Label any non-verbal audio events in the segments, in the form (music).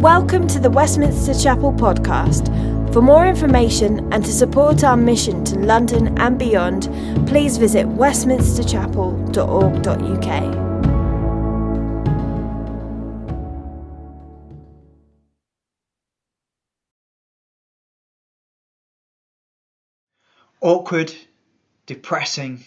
Welcome to the Westminster Chapel podcast. For more information and to support our mission to London and beyond, please visit westminsterchapel.org.uk. Awkward, depressing,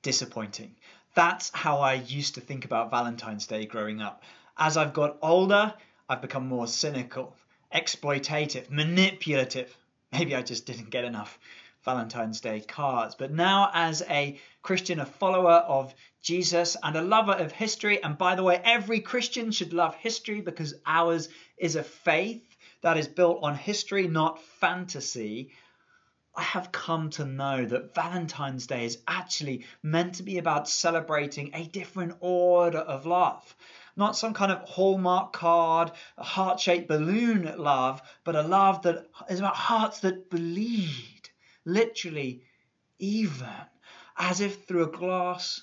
disappointing. That's how I used to think about Valentine's Day growing up. As I've got older, I've become more cynical, exploitative, manipulative. Maybe I just didn't get enough Valentine's Day cards. But now, as a Christian, a follower of Jesus, and a lover of history, and by the way, every Christian should love history because ours is a faith that is built on history, not fantasy. I have come to know that Valentine's Day is actually meant to be about celebrating a different order of love not some kind of hallmark card, a heart shaped balloon love, but a love that is about hearts that bleed, literally, even as if through a glass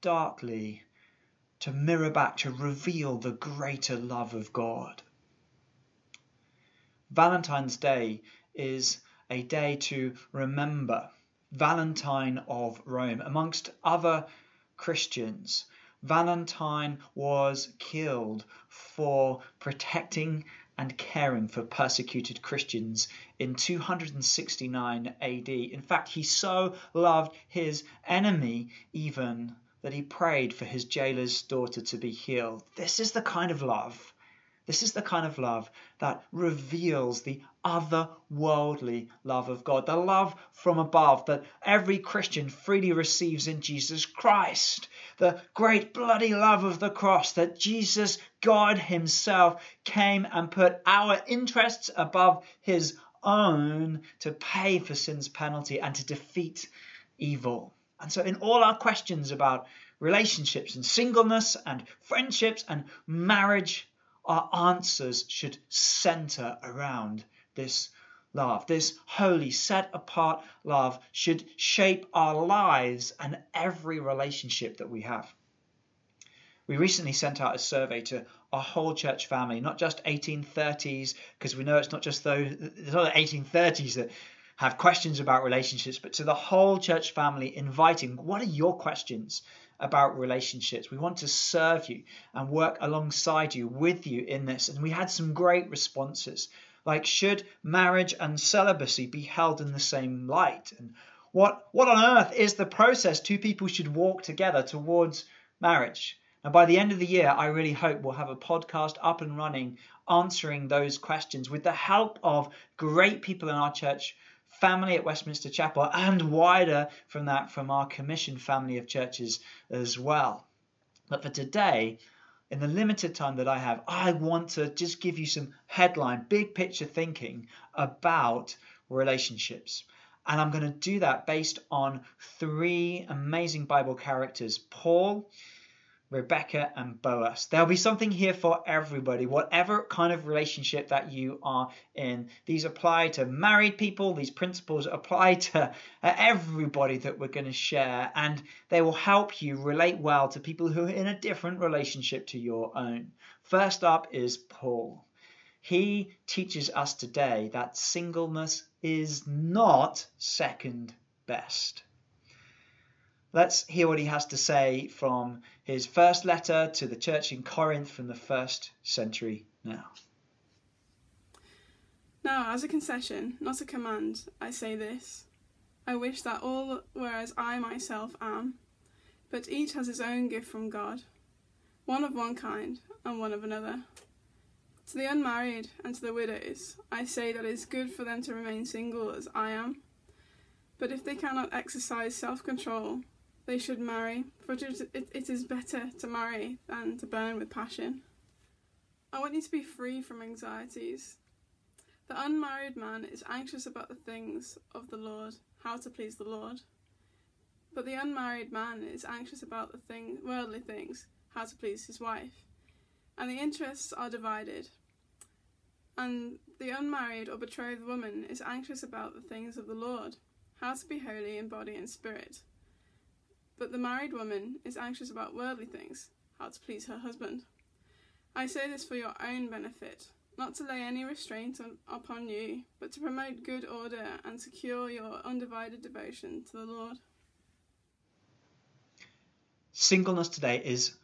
darkly to mirror back, to reveal the greater love of God. Valentine's Day is a day to remember Valentine of Rome, amongst other Christians Valentine was killed for protecting and caring for persecuted Christians in 269 AD. In fact, he so loved his enemy even that he prayed for his jailer's daughter to be healed. This is the kind of love this is the kind of love that reveals the otherworldly love of God, the love from above that every Christian freely receives in Jesus Christ, the great bloody love of the cross that Jesus, God Himself, came and put our interests above His own to pay for sin's penalty and to defeat evil. And so, in all our questions about relationships and singleness and friendships and marriage, our answers should center around this love. This holy, set apart love should shape our lives and every relationship that we have. We recently sent out a survey to our whole church family, not just 1830s, because we know it's not just those, it's not the 1830s that have questions about relationships, but to the whole church family, inviting what are your questions about relationships. We want to serve you and work alongside you, with you in this. And we had some great responses, like should marriage and celibacy be held in the same light? And what what on earth is the process two people should walk together towards marriage? And by the end of the year, I really hope we'll have a podcast up and running answering those questions with the help of great people in our church family at Westminster Chapel and wider from that from our commission family of churches as well. But for today, in the limited time that I have, I want to just give you some headline, big picture thinking about relationships. And I'm going to do that based on three amazing Bible characters Paul, Rebecca and Boaz. There'll be something here for everybody, whatever kind of relationship that you are in. These apply to married people, these principles apply to uh, everybody that we're going to share, and they will help you relate well to people who are in a different relationship to your own. First up is Paul. He teaches us today that singleness is not second best. Let's hear what he has to say from his first letter to the church in Corinth from the first century now. Now, as a concession, not a command, I say this I wish that all were as I myself am, but each has his own gift from God, one of one kind and one of another. To the unmarried and to the widows, I say that it is good for them to remain single as I am. But if they cannot exercise self control, they should marry, for it, it, it is better to marry than to burn with passion. I want you to be free from anxieties. The unmarried man is anxious about the things of the Lord, how to please the Lord. But the unmarried man is anxious about the thing, worldly things, how to please his wife. And the interests are divided. And the unmarried or betrothed woman is anxious about the things of the Lord, how to be holy in body and spirit. But the married woman is anxious about worldly things, how to please her husband. I say this for your own benefit, not to lay any restraint on, upon you, but to promote good order and secure your undivided devotion to the Lord. Singleness today is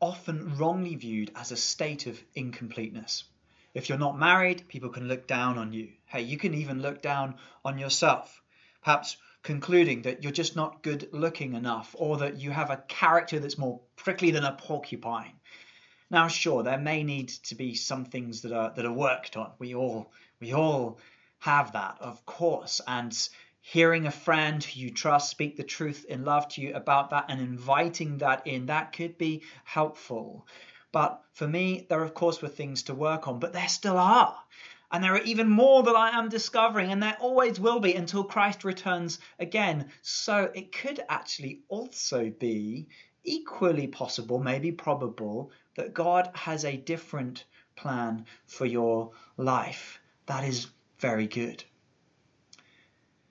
often wrongly viewed as a state of incompleteness. If you're not married, people can look down on you. Hey, you can even look down on yourself, perhaps concluding that you're just not good looking enough or that you have a character that's more prickly than a porcupine. Now, sure, there may need to be some things that are that are worked on. We all we all have that, of course, and hearing a friend who you trust speak the truth in love to you about that and inviting that in, that could be helpful. But for me, there of course were things to work on, but there still are. And there are even more that I am discovering, and there always will be until Christ returns again. So it could actually also be equally possible, maybe probable, that God has a different plan for your life. That is very good.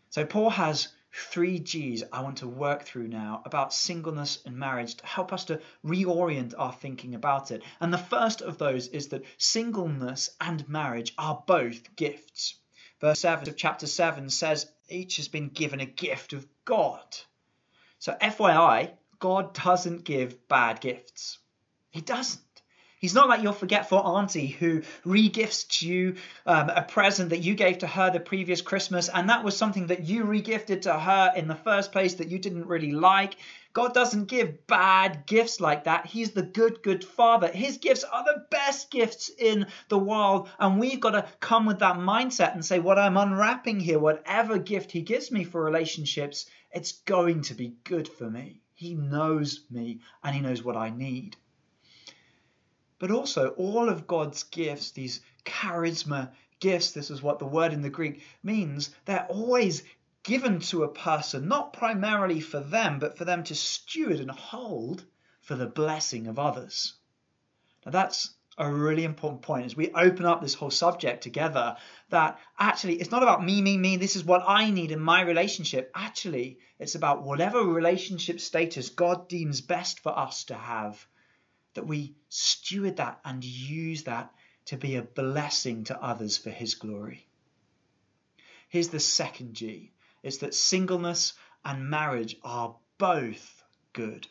So, Paul has three G's I want to work through now about singleness and marriage to help us to reorient our thinking about it. And the first of those is that singleness and marriage are both gifts. Verse 7 of chapter 7 says each has been given a gift of God. So, FYI, God doesn't give bad gifts. He doesn't. He's not like your forgetful auntie who regifts you um, a present that you gave to her the previous Christmas, and that was something that you regifted to her in the first place that you didn't really like. God doesn't give bad gifts like that. He's the good, good Father. His gifts are the best gifts in the world, and we've got to come with that mindset and say, what I'm unwrapping here, whatever gift He gives me for relationships, it's going to be good for me. He knows me and He knows what I need. But also, all of God's gifts, these charisma gifts, this is what the word in the Greek means, they're always given to a person, not primarily for them, but for them to steward and hold for the blessing of others. Now, that's a really important point as we open up this whole subject together that actually it's not about me, me, me, this is what I need in my relationship. Actually, it's about whatever relationship status God deems best for us to have, that we steward that and use that to be a blessing to others for His glory. Here's the second G it's that singleness and marriage are both good.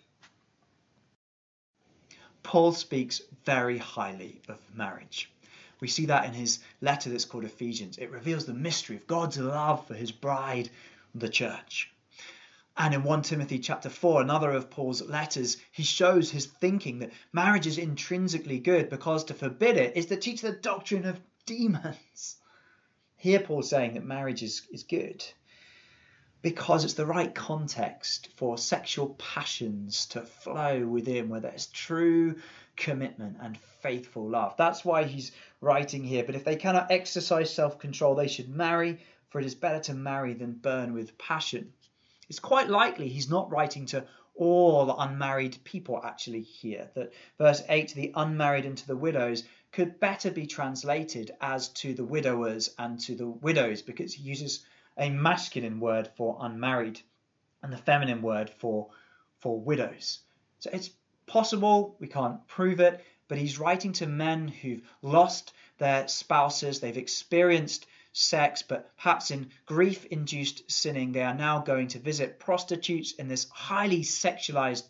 Paul speaks very highly of marriage. We see that in his letter that's called Ephesians. It reveals the mystery of God's love for his bride, the church. And in 1 Timothy chapter 4, another of Paul's letters, he shows his thinking that marriage is intrinsically good because to forbid it is to teach the doctrine of demons. Here Paul's saying that marriage is, is good because it's the right context for sexual passions to flow within where there's true commitment and faithful love. That's why he's writing here. But if they cannot exercise self control, they should marry, for it is better to marry than burn with passion. It's quite likely he's not writing to all unmarried people actually here. That verse 8, the unmarried and to the widows, could better be translated as to the widowers and to the widows because he uses a masculine word for unmarried and the feminine word for for widows. So it's possible, we can't prove it, but he's writing to men who've lost their spouses, they've experienced sex, but perhaps in grief induced sinning, they are now going to visit prostitutes in this highly sexualized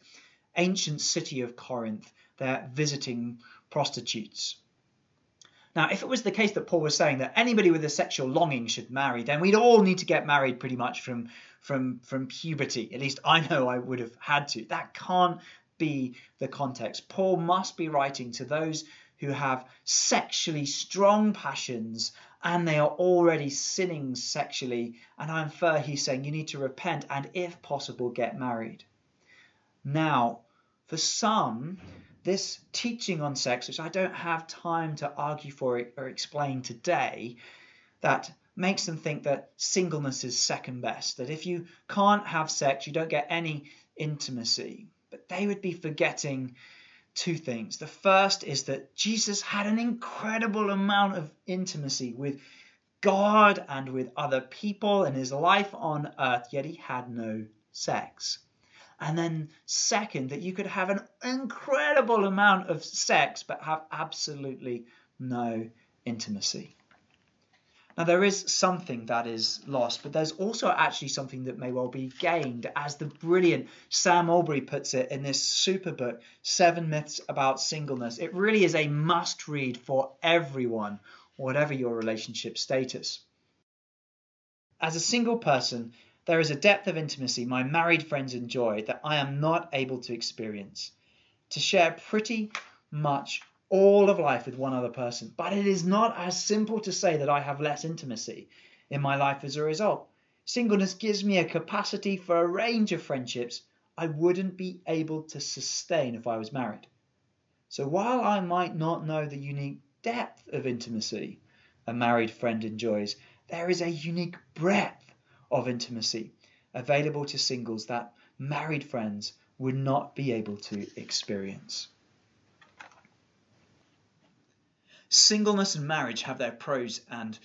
ancient city of Corinth. They're visiting prostitutes. Now, if it was the case that Paul was saying that anybody with a sexual longing should marry, then we'd all need to get married pretty much from from from puberty. At least I know I would have had to. That can't be the context. Paul must be writing to those who have sexually strong passions and they are already sinning sexually. And I infer he's saying you need to repent and, if possible, get married. Now, for some, this teaching on sex, which I don't have time to argue for or explain today, that makes them think that singleness is second best, that if you can't have sex, you don't get any intimacy. But they would be forgetting two things. The first is that Jesus had an incredible amount of intimacy with God and with other people in his life on earth, yet he had no sex. And then, second, that you could have an incredible amount of sex but have absolutely no intimacy. Now, there is something that is lost, but there's also actually something that may well be gained, as the brilliant Sam Allberry puts it in this super book, Seven Myths About Singleness. It really is a must read for everyone, whatever your relationship status. As a single person, there is a depth of intimacy my married friends enjoy that I am not able to experience. To share pretty much all of life with one other person. But it is not as simple to say that I have less intimacy in my life as a result. Singleness gives me a capacity for a range of friendships I wouldn't be able to sustain if I was married. So while I might not know the unique depth of intimacy a married friend enjoys, there is a unique breadth of intimacy available to singles that married friends would not be able to experience. Singleness and marriage have their pros and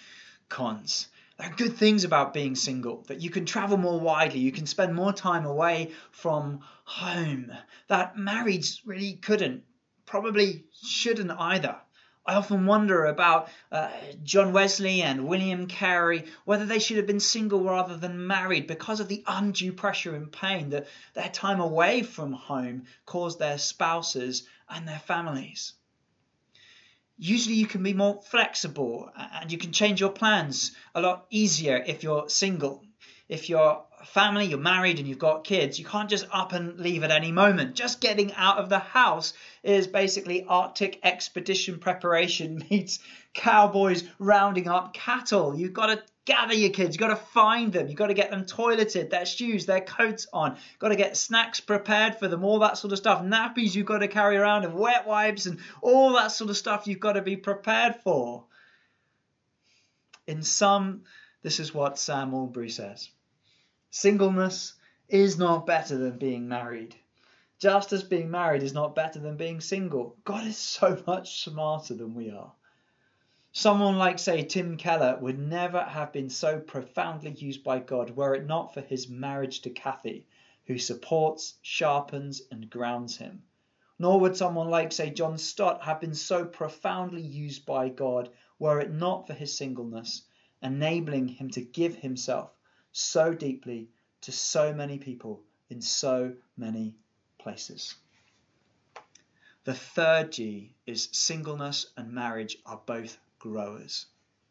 cons. There are good things about being single that you can travel more widely, you can spend more time away from home that marrieds really couldn't, probably shouldn't either. I often wonder about uh, John Wesley and William Carey, whether they should have been single rather than married because of the undue pressure and pain that their time away from home caused their spouses and their families usually you can be more flexible and you can change your plans a lot easier if you're single. If you're family, you're married and you've got kids, you can't just up and leave at any moment. Just getting out of the house is basically Arctic expedition preparation (laughs) meets cowboys rounding up cattle. You've got to gather your kids. You've got to find them. You've got to get them toileted, their shoes, their coats on. You've got to get snacks prepared for them, all that sort of stuff. Nappies you've got to carry around and wet wipes and all that sort of stuff you've got to be prepared for. In sum, this is what Sam Allberry says Singleness is not better than being married. Just as being married is not better than being single. God is so (laughs) much smarter than we are. Someone like, say, Tim Keller would never have been so profoundly used by God were it not for his marriage to Kathy, who supports, sharpens, and grounds him. Nor would someone like, say, John Stott have been so profoundly used by God were it not for his singleness, enabling him to give himself so deeply to so many people in so many places. The third G is singleness and marriage are both growers.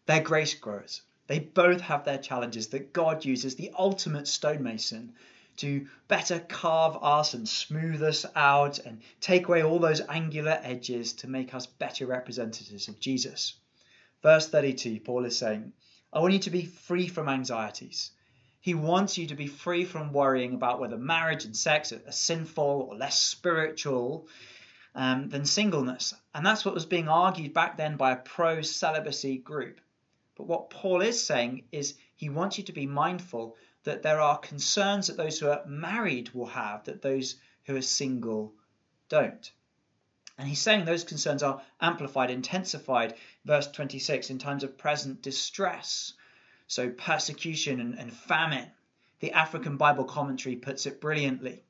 They're grace growers. They both have their challenges that God uses the ultimate stonemason to better carve us and smooth us out and take away all those angular edges to make us better representatives of Jesus. Verse 32, Paul is saying, I want you to be free from anxieties. He wants you to be free from worrying about whether marriage and sex are sinful or less spiritual um, than singleness. And that's what was being argued back then by a pro celibacy group. But what Paul is saying is he wants you to be mindful that there are concerns that those who are married will have that those who are single don't. And he's saying those concerns are amplified, intensified, verse 26, in times of present distress. So, persecution and, and famine. The African Bible commentary puts it brilliantly.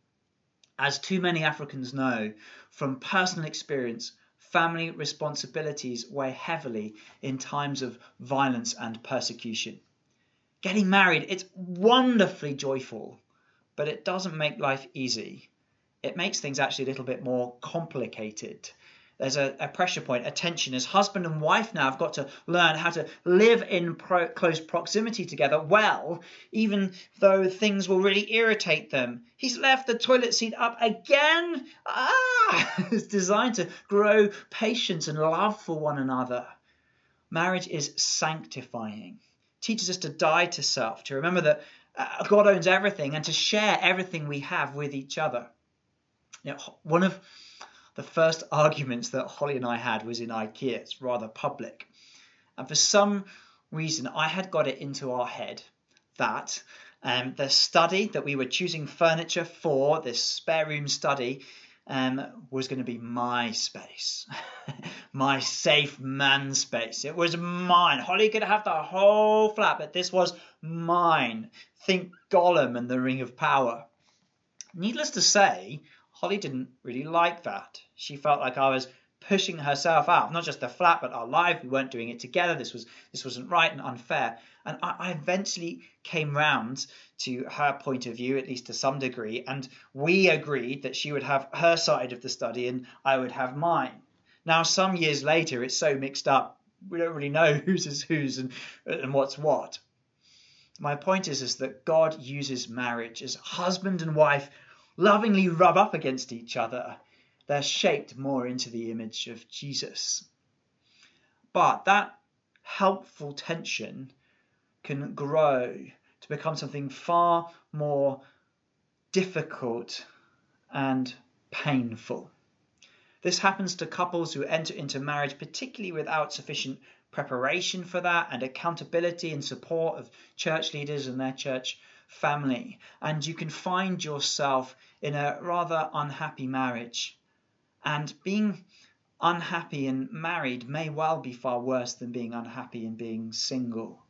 As too many Africans know from personal experience, family responsibilities weigh heavily in times of violence and persecution. Getting married, it's wonderfully joyful, but it doesn't make life easy. It makes things actually a little bit more complicated there's a, a, pressure point, a tension. As husband and wife now have got to learn how to live in pro- close proximity together well, even though things will really irritate them. He's left the toilet seat up again. Ah! (laughs) it's designed to grow patience and love for one another. Marriage is sanctifying. teaches us to die to self, to remember that uh, God owns everything, and to share everything we have with each other. Now, one of the first (laughs) arguments that Holly and I had was in IKEA. It's rather public. And for some reason, I had got it into our head that um, the study that we were choosing furniture for, this spare room study, um, was going to be my space, (laughs) my safe man space. It was mine. Holly could have the whole flat, but this was mine. Think Gollum and the Ring of Power. Needless to say, Holly didn't really like that. She felt like I was pushing herself out, not just the flat, but our life. We weren't doing it together. This was this wasn't right and unfair. And I, I eventually came round to her point of view, at least to some degree, and we agreed that she would have her side of the study and I would have mine. Now, some years later, it's so mixed up, we don't really know (laughs) whose is whose and, and what's what. My point is, is that God uses marriage as husband and wife lovingly rub up against each other they're shaped more into the image of Jesus. But that helpful tension can grow to become something far more difficult and painful. This happens to couples who enter into marriage, particularly without sufficient preparation for that and accountability and support of church leaders and their church family. And you can find yourself in a rather unhappy marriage and being unhappy and married may well be far worse than being unhappy and being single.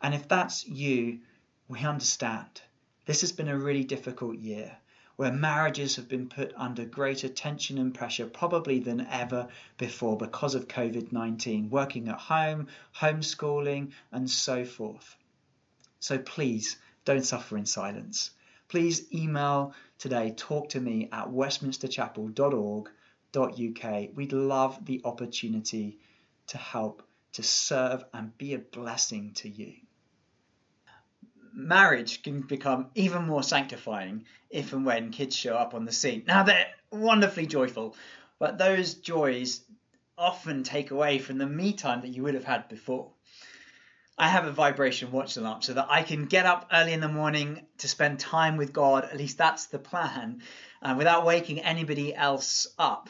And if that's you, we understand. This has been a really difficult year where marriages have been put under greater tension and pressure, probably than ever before, because of COVID 19, working at home, homeschooling, and so forth. So please don't suffer in silence. Please email today, talk to me at westminsterchapel.org.uk. We'd love the opportunity to help, to serve, and be a blessing to you. Marriage can become even more sanctifying if and when kids show up on the scene. Now, they're wonderfully joyful, but those joys often take away from the me time that you would have had before. I have a vibration watch alarm so that I can get up early in the morning to spend time with God. At least that's the plan uh, without waking anybody else up.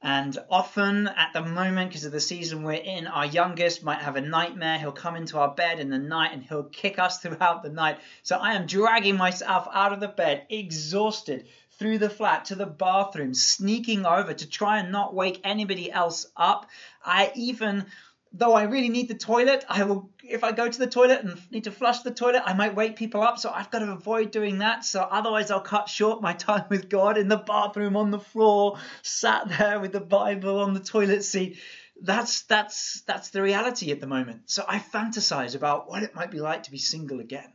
And often at the moment, because of the season we're in, our youngest might have a nightmare. He'll come into our bed in the night and he'll kick us (laughs) throughout the night. So I am dragging myself out of the bed, exhausted, through the flat to the bathroom, sneaking over to try and not wake anybody else up. I even though I really need the toilet, I will if I go to the toilet and need to flush the toilet, I might wake people up. So I've got to avoid doing that. So otherwise, I'll cut short my (laughs) time with God in the bathroom on the floor, sat there with the Bible on the toilet seat. That's that's that's the reality at the moment. So I fantasize about what it might be like to be single again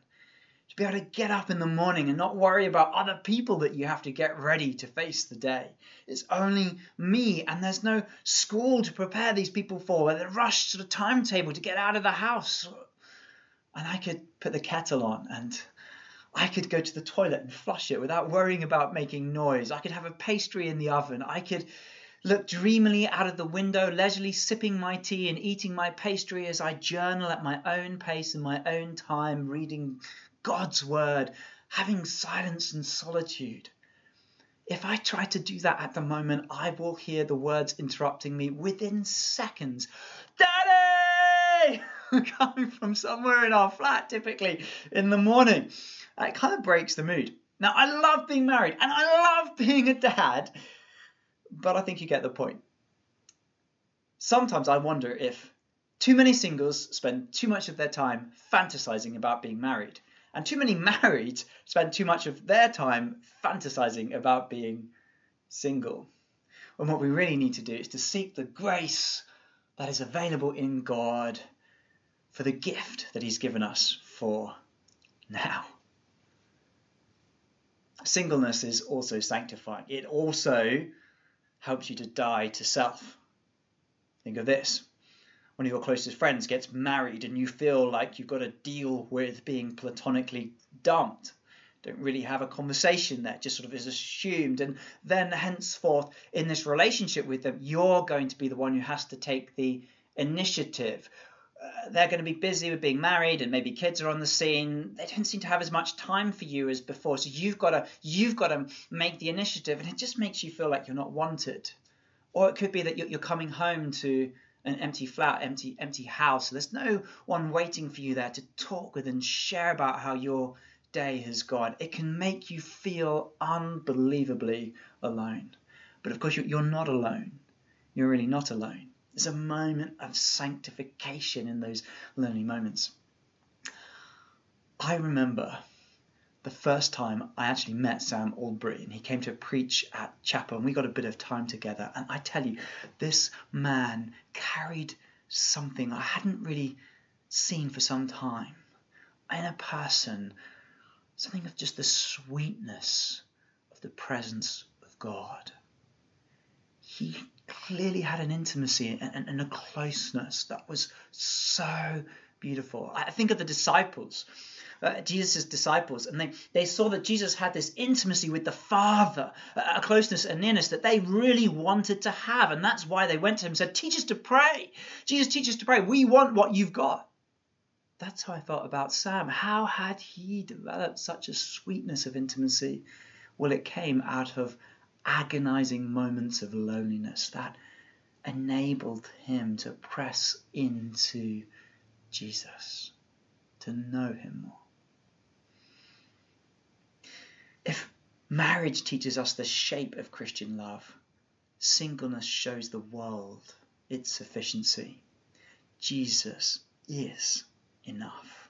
to be able to get up in the morning and not worry about other people that you have to get ready to face the day. It's only me, and there's no school to prepare these people for, with a rush to the timetable to get out of the house. And I could put the kettle on and I could go to the toilet and flush it without worrying about making noise. I could have a pastry in the oven. I could look dreamily out of the window, leisurely sipping my tea and eating my pastry as I journal at my own pace in my own time, reading God's word, having silence and solitude. If I try to do that at the moment, I will hear the words interrupting me within seconds. Daddy! (laughs) Coming from somewhere in our flat, typically in the morning. It kind of breaks the mood. Now, I love being married and I love being a dad, but I think you get the point. Sometimes I wonder if too many singles spend too much of their time fantasizing about being married and too many (laughs) married spend too much of their time fantasizing about being single. And what we really need to do is to seek the grace that is available in God for the gift that He's given us for now. Singleness is also sanctifying. It also helps you to die to self. Think of this one of your closest friends gets married and you feel like you've got to deal with being platonically dumped don't really have a conversation there, just sort of is assumed. And then henceforth, in this relationship with them, you're going to be the one who has to take the initiative. Uh, they're going to be busy with being married and maybe kids are on the scene. They don't seem to have as much time for you as before. So you've got to you've got to make the initiative, and it just makes you feel like you're not wanted. Or it could be that you're coming home to an empty flat, empty empty house. There's no one waiting for you there to talk with and share about how your day has gone. It can make you feel unbelievably alone. But of course, you're not alone. You're really not alone. There's a moment of sanctification in those lonely moments. I remember the first time I actually met Sam Allberry, and he came to preach at chapel, and we got a bit of time together. And I tell you, this man carried something I hadn't really seen for some time in a person, something of just the sweetness of the presence of God. He clearly had an intimacy and, and a closeness that was so beautiful. I think of the disciples uh, Jesus' disciples, and they, they saw that Jesus had this intimacy with the Father, a closeness, a nearness that they really wanted to have. And that's why they went to him and said, Teach us to pray. Jesus, teach us to pray. We want what you've got. That's how I felt about Sam. How had he developed such a sweetness of intimacy? Well, it came out of agonizing moments of loneliness that enabled him to press into Jesus, to know him more. If marriage teaches us the shape of Christian love, singleness shows the world its sufficiency. Jesus is enough.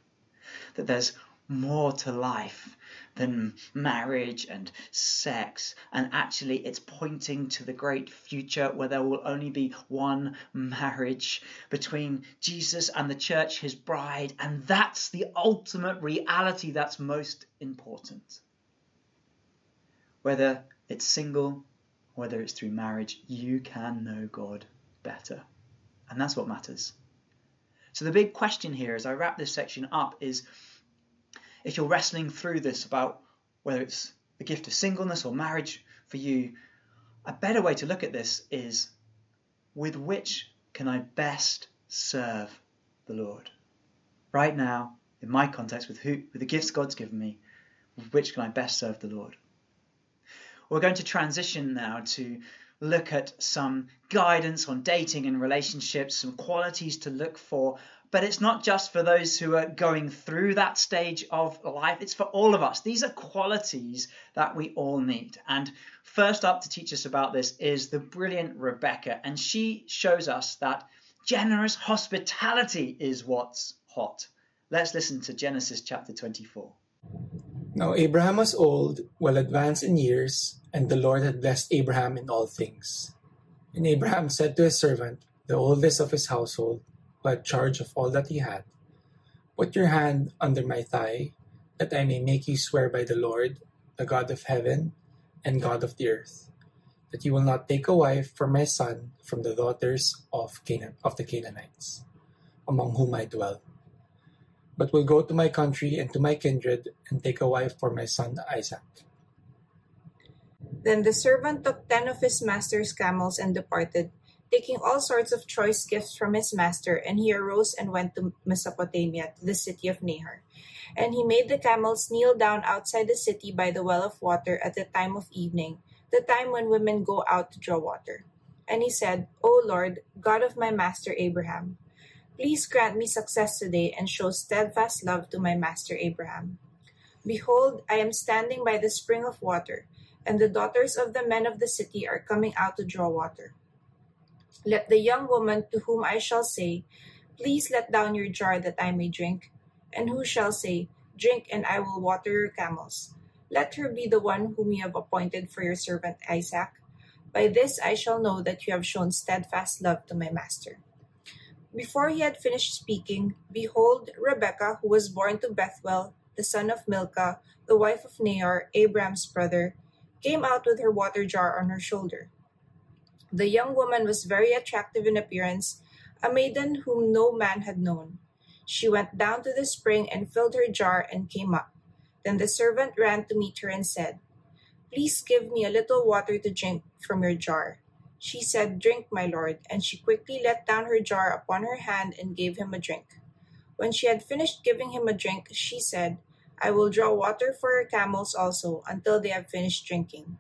That there's more to life than marriage and sex, and actually it's pointing to the great future where there will only be one marriage between Jesus and the church, his bride, and that's the ultimate reality that's most important whether it's single, whether it's through marriage, you can know God better. And that's what matters. So the big question here as I wrap this section up is if you're wrestling through this about whether it's the gift of singleness or marriage for you, a better way to look at this is with which can I best serve the Lord? Right now, in my context, with who with the gifts God's given me, with which can I best serve the Lord? We're going to transition now to look at some guidance on dating and relationships, some qualities to look for. But it's not just for those who are going through that stage of life, it's for all of us. These are qualities that we all need. And first up to teach us about this is the brilliant Rebecca. And she shows us that generous hospitality is what's hot. Let's listen to Genesis chapter 24. Now Abraham was old, well advanced in years, and the Lord had blessed Abraham in all things. And Abraham said to his servant, the oldest of his household, who had charge of all that he had, Put your hand under my thigh, that I may make you swear by the Lord, the God of heaven and God of the earth, that you will not take a wife for my son from the daughters of Canaan of the Canaanites, among whom I dwell but will go to my country and to my kindred, and take a wife for my son Isaac. Then the servant took ten of his master's camels and departed, taking all sorts of choice gifts from his master, and he arose and went to Mesopotamia, to the city of Nahor. And he made the camels kneel down outside the city by the well of water at the time of evening, the time when women go out to draw water. And he said, O Lord, God of my master Abraham, Please grant me success today and show steadfast love to my master Abraham. Behold, I am standing by the spring of water, and the daughters of the men of the city are coming out to draw water. Let the young woman to whom I shall say, Please let down your jar that I may drink, and who shall say, Drink, and I will water your camels. Let her be the one whom you have appointed for your servant Isaac. By this I shall know that you have shown steadfast love to my master. Before he had finished speaking, behold, Rebekah, who was born to Bethuel, the son of Milcah, the wife of Nahor, Abraham's brother, came out with her water jar on her shoulder. The young woman was very attractive in appearance, a maiden whom no man had known. She went down to the spring and filled her jar and came up. Then the servant ran to meet her and said, Please give me a little water to drink from your jar. She said, Drink, my lord, and she quickly let down her jar upon her hand and gave him a drink. When she had finished giving him a drink, she said, I will draw water for your camels also until they have finished drinking.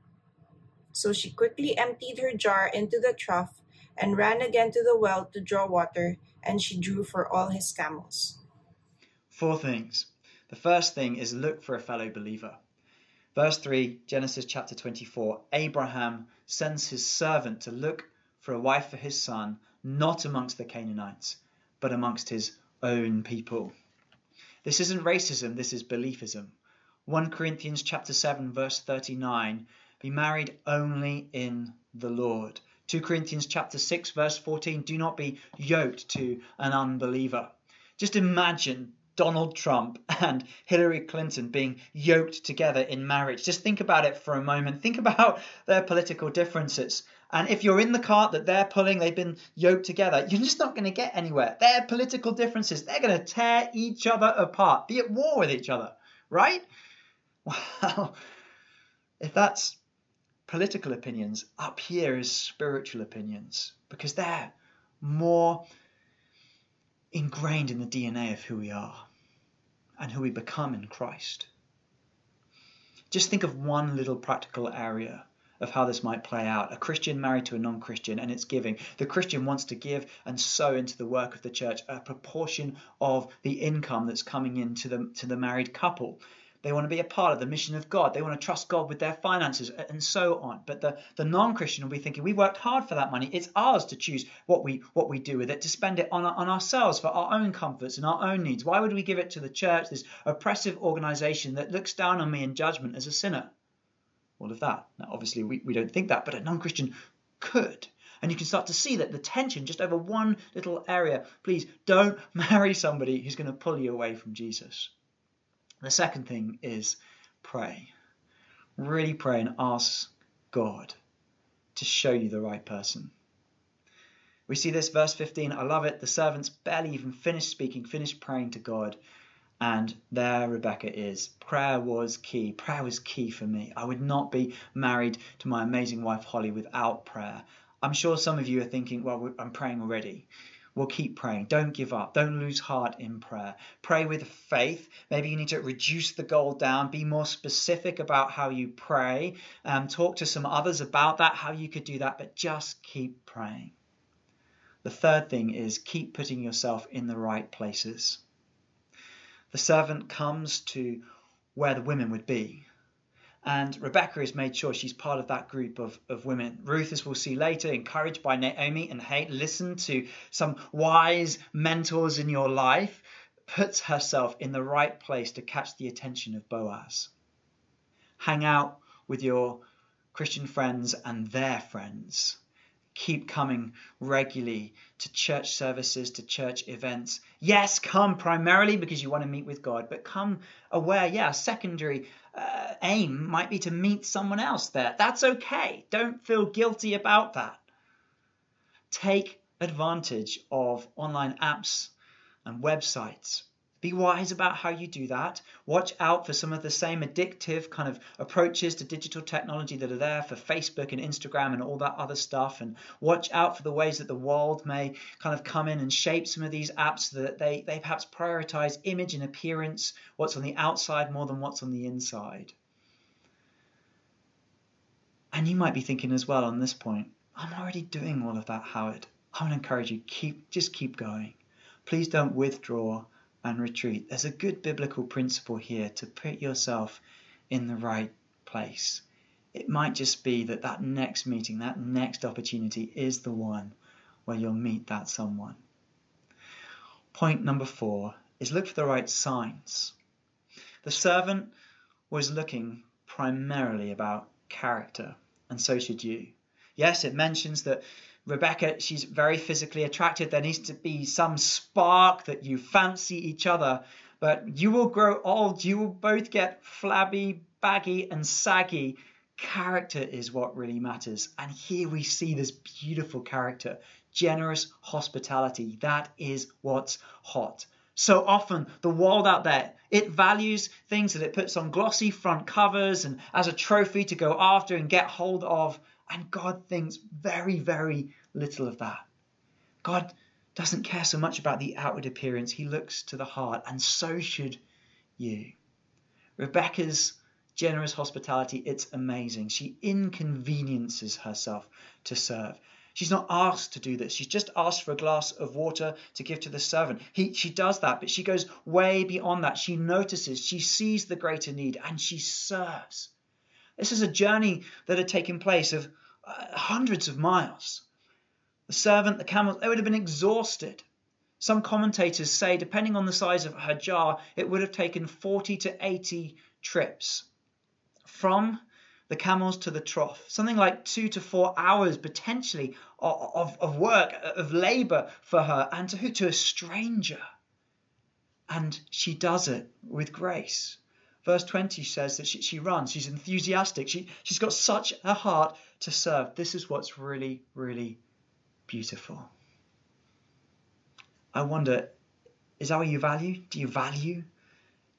So she quickly emptied her jar into the trough and ran again to the well to draw water, and she drew for all his camels. Four things. The first thing is look for a fellow believer. Verse 3, Genesis chapter 24 Abraham sends his servant to look for a wife for his son, not amongst the Canaanites, but amongst his own people. This isn't racism, this is beliefism. 1 Corinthians chapter 7 verse 39, be married only in the Lord. 2 Corinthians chapter 6 verse 14, do not be yoked to an unbeliever. Just imagine Donald Trump and Hillary Clinton being yoked together in marriage. Just think about it for a moment. Think about their political differences. And if you're in the cart that they're pulling, they've been yoked together, you're just not going to get anywhere. Their political differences, they're going to tear each other apart, be at war with each other, right? (laughs) Well, if that's political opinions, up here is spiritual opinions because they're more ingrained in the DNA of who we are and who we become in Christ. Just think of one little practical area of how this might play out. A Christian married to a non Christian and it's giving. The Christian wants to give and sow into the work of the church a proportion of the income that's coming into the, to the married couple. They want to be a part of the mission of God. They want to trust God with their finances and so on. But the, the non-Christian will be thinking, we worked hard for that money. It's ours to choose what we what we do with it, to spend it on, on ourselves for our own comforts and our own needs. Why would we give it to the church, this oppressive organization that looks down on me in judgment as a sinner? All of that. Now, obviously, we, we don't think that, but a non-Christian could. And you can start to see that the tension just over one little area. Please don't (laughs) marry somebody who's going to pull you away from Jesus. The second thing is pray. Really pray and ask God to show you the right person. We see this verse 15. I love it. The servants barely even finished speaking, finished praying to God. And there Rebecca is. Prayer was key. Prayer was key for me. I would not be married to my amazing wife Holly without prayer. I'm sure some of you are thinking, well, I'm praying already. Well, keep praying. Don't give up. Don't lose heart in prayer. Pray with faith. Maybe you need to reduce the goal down. Be more specific about how you pray. Um, talk to some others about that, how you could do that, but just keep praying. The third thing is keep putting yourself in the right places. The servant comes to where the women would be. And Rebecca has made sure she's part of that group of, of women. Ruth, as we'll see later, encouraged by Naomi and hey, listen to some wise mentors in your life, puts herself in the right place to catch the attention of Boaz. Hang out with your Christian friends and their friends keep coming regularly to church services, to church events. Yes, come primarily because you want to meet with God, but come aware, yeah, secondary uh, aim might be to meet someone else there. That's okay. Don't feel guilty about that. Take advantage of online apps and websites be wise about how you do that. Watch out for some of the same addictive kind of approaches to digital technology that are there for Facebook and Instagram and all that other stuff. And watch out for the ways that the world may kind of come in and shape some of these apps so that they, they perhaps prioritize image and appearance, what's on the outside more than what's on the inside. And you might be thinking as well on this point, I'm already doing all of that, Howard. I to encourage you, keep just keep going. Please don't withdraw and retreat. There's a good biblical principle here to put yourself in the right place. It might just be that that next meeting, that next opportunity is the one where you'll meet that someone. Point number four is look for the right signs. The servant was looking primarily about character, and so should you. Yes, it mentions that Rebecca, she's very physically attractive. There needs to be some spark that you fancy each other. But you will grow old. You will both get flabby, baggy, and saggy. Character is what really matters. And here we see this beautiful character generous hospitality. That is what's hot. So often, the world out there, it values things that it puts on glossy front covers and as a trophy to go after and get hold of. And God thinks very, very little of that. God doesn't care so much about the outward appearance, He looks to the heart, and so should you. Rebecca's generous hospitality, it's amazing. She inconveniences herself to serve. She's not asked to do this. She's just asked for a glass of water to give to the servant. He, she does that, but she goes way beyond that. She notices, she sees the greater need, and she serves. This is a journey that had taken place of uh, hundreds of miles. The servant, the camels, they would have been exhausted. Some commentators say, depending on the size of her jar, it would have taken 40 to 80 trips from the camels to the trough, something like two to four hours potentially of, of, work, of labor for her, and to who? To a stranger. And she does it with grace. Verse 20 says that she, she runs, she's enthusiastic, she, she's got such a heart to serve. This is what's really, really beautiful. I wonder, is that what you value? Do you value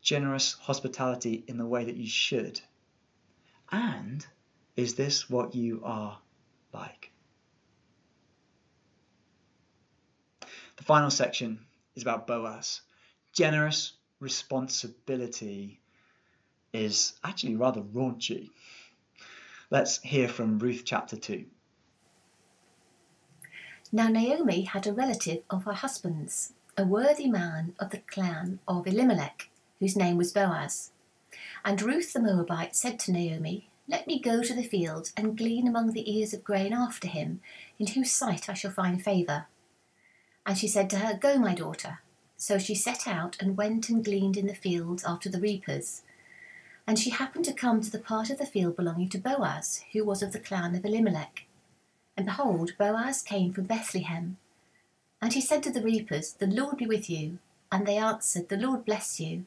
generous hospitality in the way that you should? And is this what you are like? The final section is about Boaz. Generous responsibility is actually rather raunchy. Let's hear from Ruth chapter 2. Now Naomi had a relative of her husband's, a worthy man of the clan of Elimelech, whose name was Boaz. And Ruth the Moabite said to Naomi, Let me go to the field and glean among the ears of grain after him, in whose sight I shall find favour. And she said to her, Go, my daughter. So she set out and went and gleaned in the fields after the reapers. And she happened to come to the part of the field belonging to Boaz, who was of the clan of Elimelech. And behold, Boaz came from Bethlehem. And he said to the reapers, The Lord be with you. And they answered, The Lord bless you.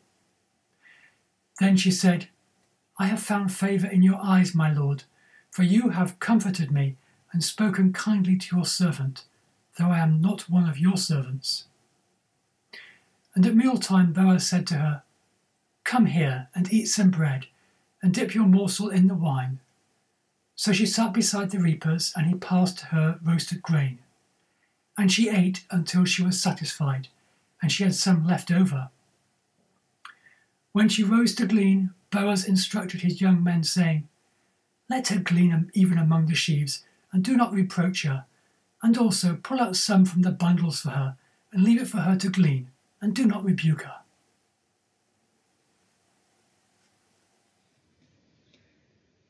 Then she said, I have found favour in your eyes, my Lord, for you have comforted me and spoken kindly to your servant, though I am not one of your servants. And at mealtime Boaz said to her, Come here and eat some bread, and dip your morsel in the wine. So she sat beside the reapers, and he passed her roasted grain. And she ate until she was satisfied, and she had some left over. When she rose to glean, Boaz instructed his young men, saying, Let her glean even among the sheaves, and do not reproach her. And also pull out some from the bundles for her, and leave it for her to glean, and do not rebuke her.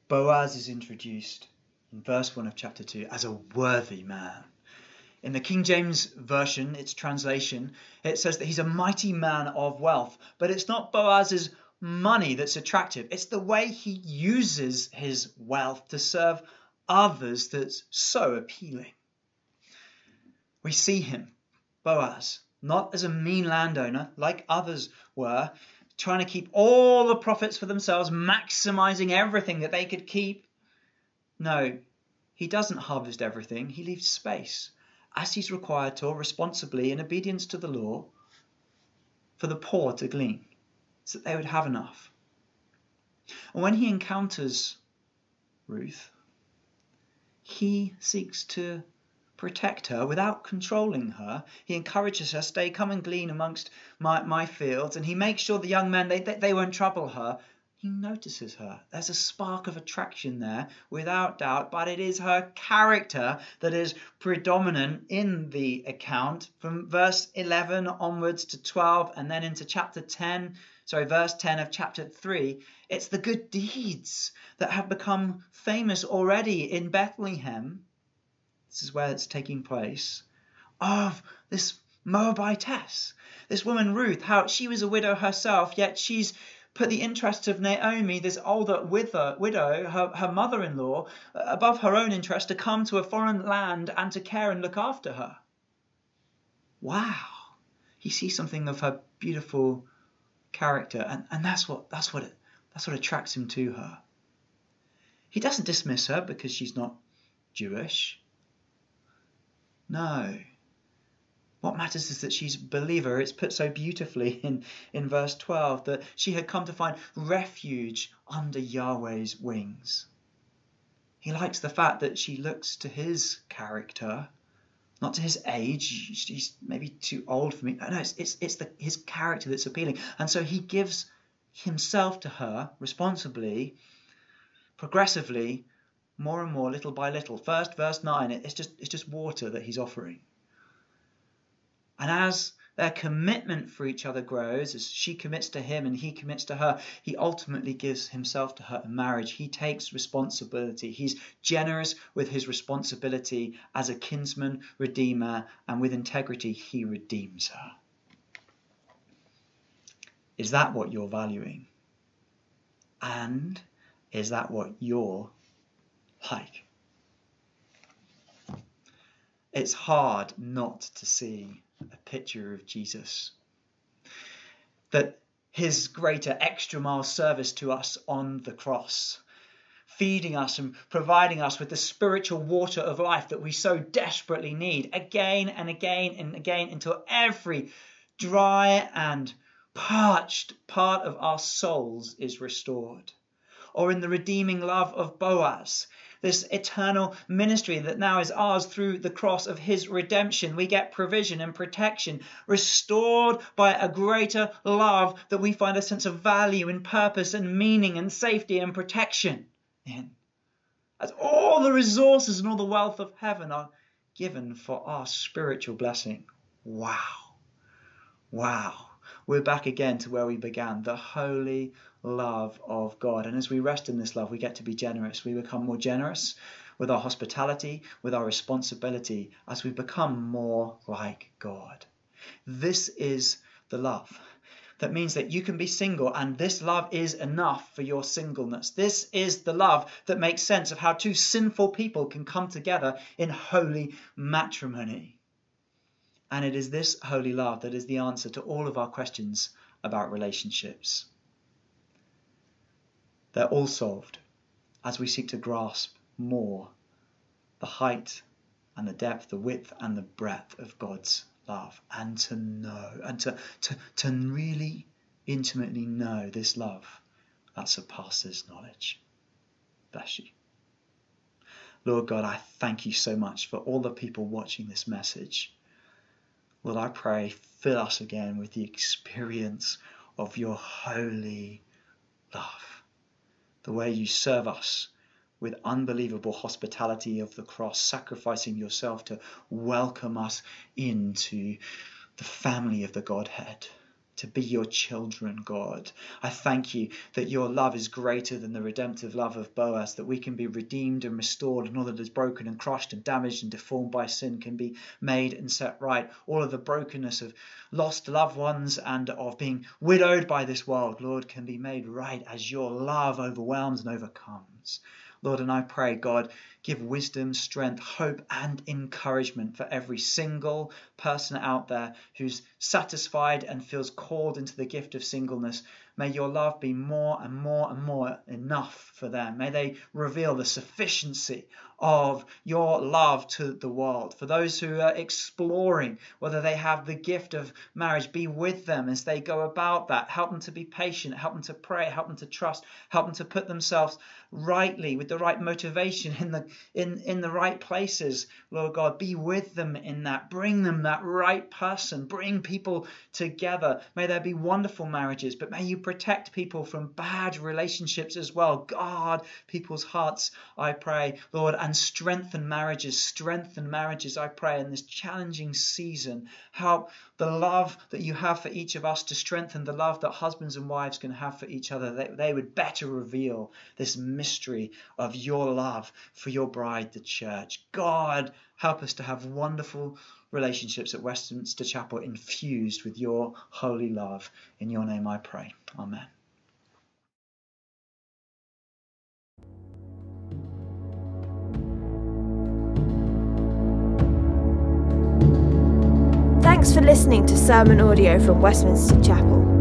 Boaz is introduced in verse 1 of chapter 2 as a worthy man. In the King James Version, its translation, it says that he's a mighty man of wealth. But it's not Boaz's money that's attractive, it's the way he uses his wealth to serve others that's so appealing. We see him, Boaz, not as a mean landowner like others were, trying to keep all the profits for themselves, maximizing everything that they could keep. No, he doesn't harvest everything, he leaves space, as he's required to, responsibly in obedience to the law, for the poor to glean, so that they would have enough. And when he encounters Ruth, he seeks to protect her without controlling her. He encourages her, stay, come and glean amongst my, my fields. And he makes sure the young men, they, they, they won't trouble her. He notices her. There's a spark of attraction there, without doubt, but it is her character that is predominant in the account from verse 11 onwards to 12 and then into chapter 10 sorry, verse 10 of chapter 3, it's the good deeds that have become famous already in Bethlehem. This is where it's taking place. Of this Moabitess, this woman Ruth, how she was a widow herself, yet she's put the interests of Naomi, this older widow, her, her mother in law, above her own interest to come to a foreign land and to care and look after her. Wow. He sees something of her beautiful character, and, and that's what that's what it, that's what attracts him to her. He doesn't dismiss her because she's not Jewish. No. What matters is that she's a believer. It's put so beautifully (laughs) in, in verse 12 that she had come to find refuge under Yahweh's wings. He likes the fact that she looks to his character, not to his age. He's maybe too old for me. No, it's, it's, it's the, his character that's appealing. And so he gives himself to her responsibly, progressively, more and more, little by little. First, verse 9, it's just, it's just water that he's offering. And as their commitment for each other grows, as she commits to him and he commits to her, he ultimately gives himself to her in marriage. He takes responsibility. He's generous with his responsibility as a kinsman redeemer, and with integrity, he redeems her. Is that what you're valuing? And is that what you're like? It's hard not to see a picture of Jesus. That his greater extra mile service to us on the cross, feeding us and providing us with the spiritual water of life that we so desperately need again and again and again until every dry and parched part of our souls is restored. Or in the redeeming love of Boaz, this eternal ministry that now is ours through the cross of his redemption. We get provision and protection restored by a greater love that we find a sense of value and purpose and meaning and safety and protection in. As all the resources and all the wealth of heaven are given for our spiritual blessing. Wow. Wow. We're back again to where we began the holy love of God. And as we rest in this love, we get to be generous. We become more generous with our hospitality, with our responsibility, as we become more like God. This is the love. That means that you can be single, and this love is enough for your singleness. This is the love that makes sense of how two sinful people can come together in holy matrimony. And it is this holy love that is the answer to all of our questions about relationships. They're all solved as we seek to grasp more the height and the depth, the width and the breadth of God's love, and to know, and to, to, to really intimately know this love that surpasses knowledge. Bless you. Lord God, I thank you so much for all the people watching this message. Lord, I pray, fill us again with the experience of your holy love. The way you serve us with unbelievable hospitality of the cross, sacrificing yourself to welcome us into the family of the Godhead to be your children, God. I thank you that your love is greater than the redemptive love of Boaz, that we can be redeemed and restored, and all that is broken and crushed and damaged and deformed by sin can be made and set right. All of the brokenness of lost loved ones and of being widowed by this world, Lord, can be made right as your love overwhelms and overcomes. Lord, and I pray, God, give wisdom, strength, hope, and encouragement for every single person out there who's satisfied and feels called into the gift of singleness. May your love be more and more and more enough for them. May they reveal the sufficiency of your love to the world. For those who are exploring whether they have the gift of marriage, be with them as they go about that. Help them to be patient, help them to pray, help them to trust, help them to put themselves rightly with the right motivation in the in, in the right places. Lord God, be with them in that. Bring them that right person. Bring people together. May there be wonderful marriages, but may you protect people from bad relationships as well. Guard people's hearts, I pray, Lord, and strengthen marriages. Strengthen marriages, I pray, in this challenging season. Help the love that you have for each of us to strengthen the love that husbands and wives can have for each other. They, they would better reveal this mystery of your love for your bride, the church. God, help us to have wonderful relationships at Westminster Chapel infused with your holy love. In your name I pray. Amen. Thanks for listening to sermon audio from Westminster Chapel.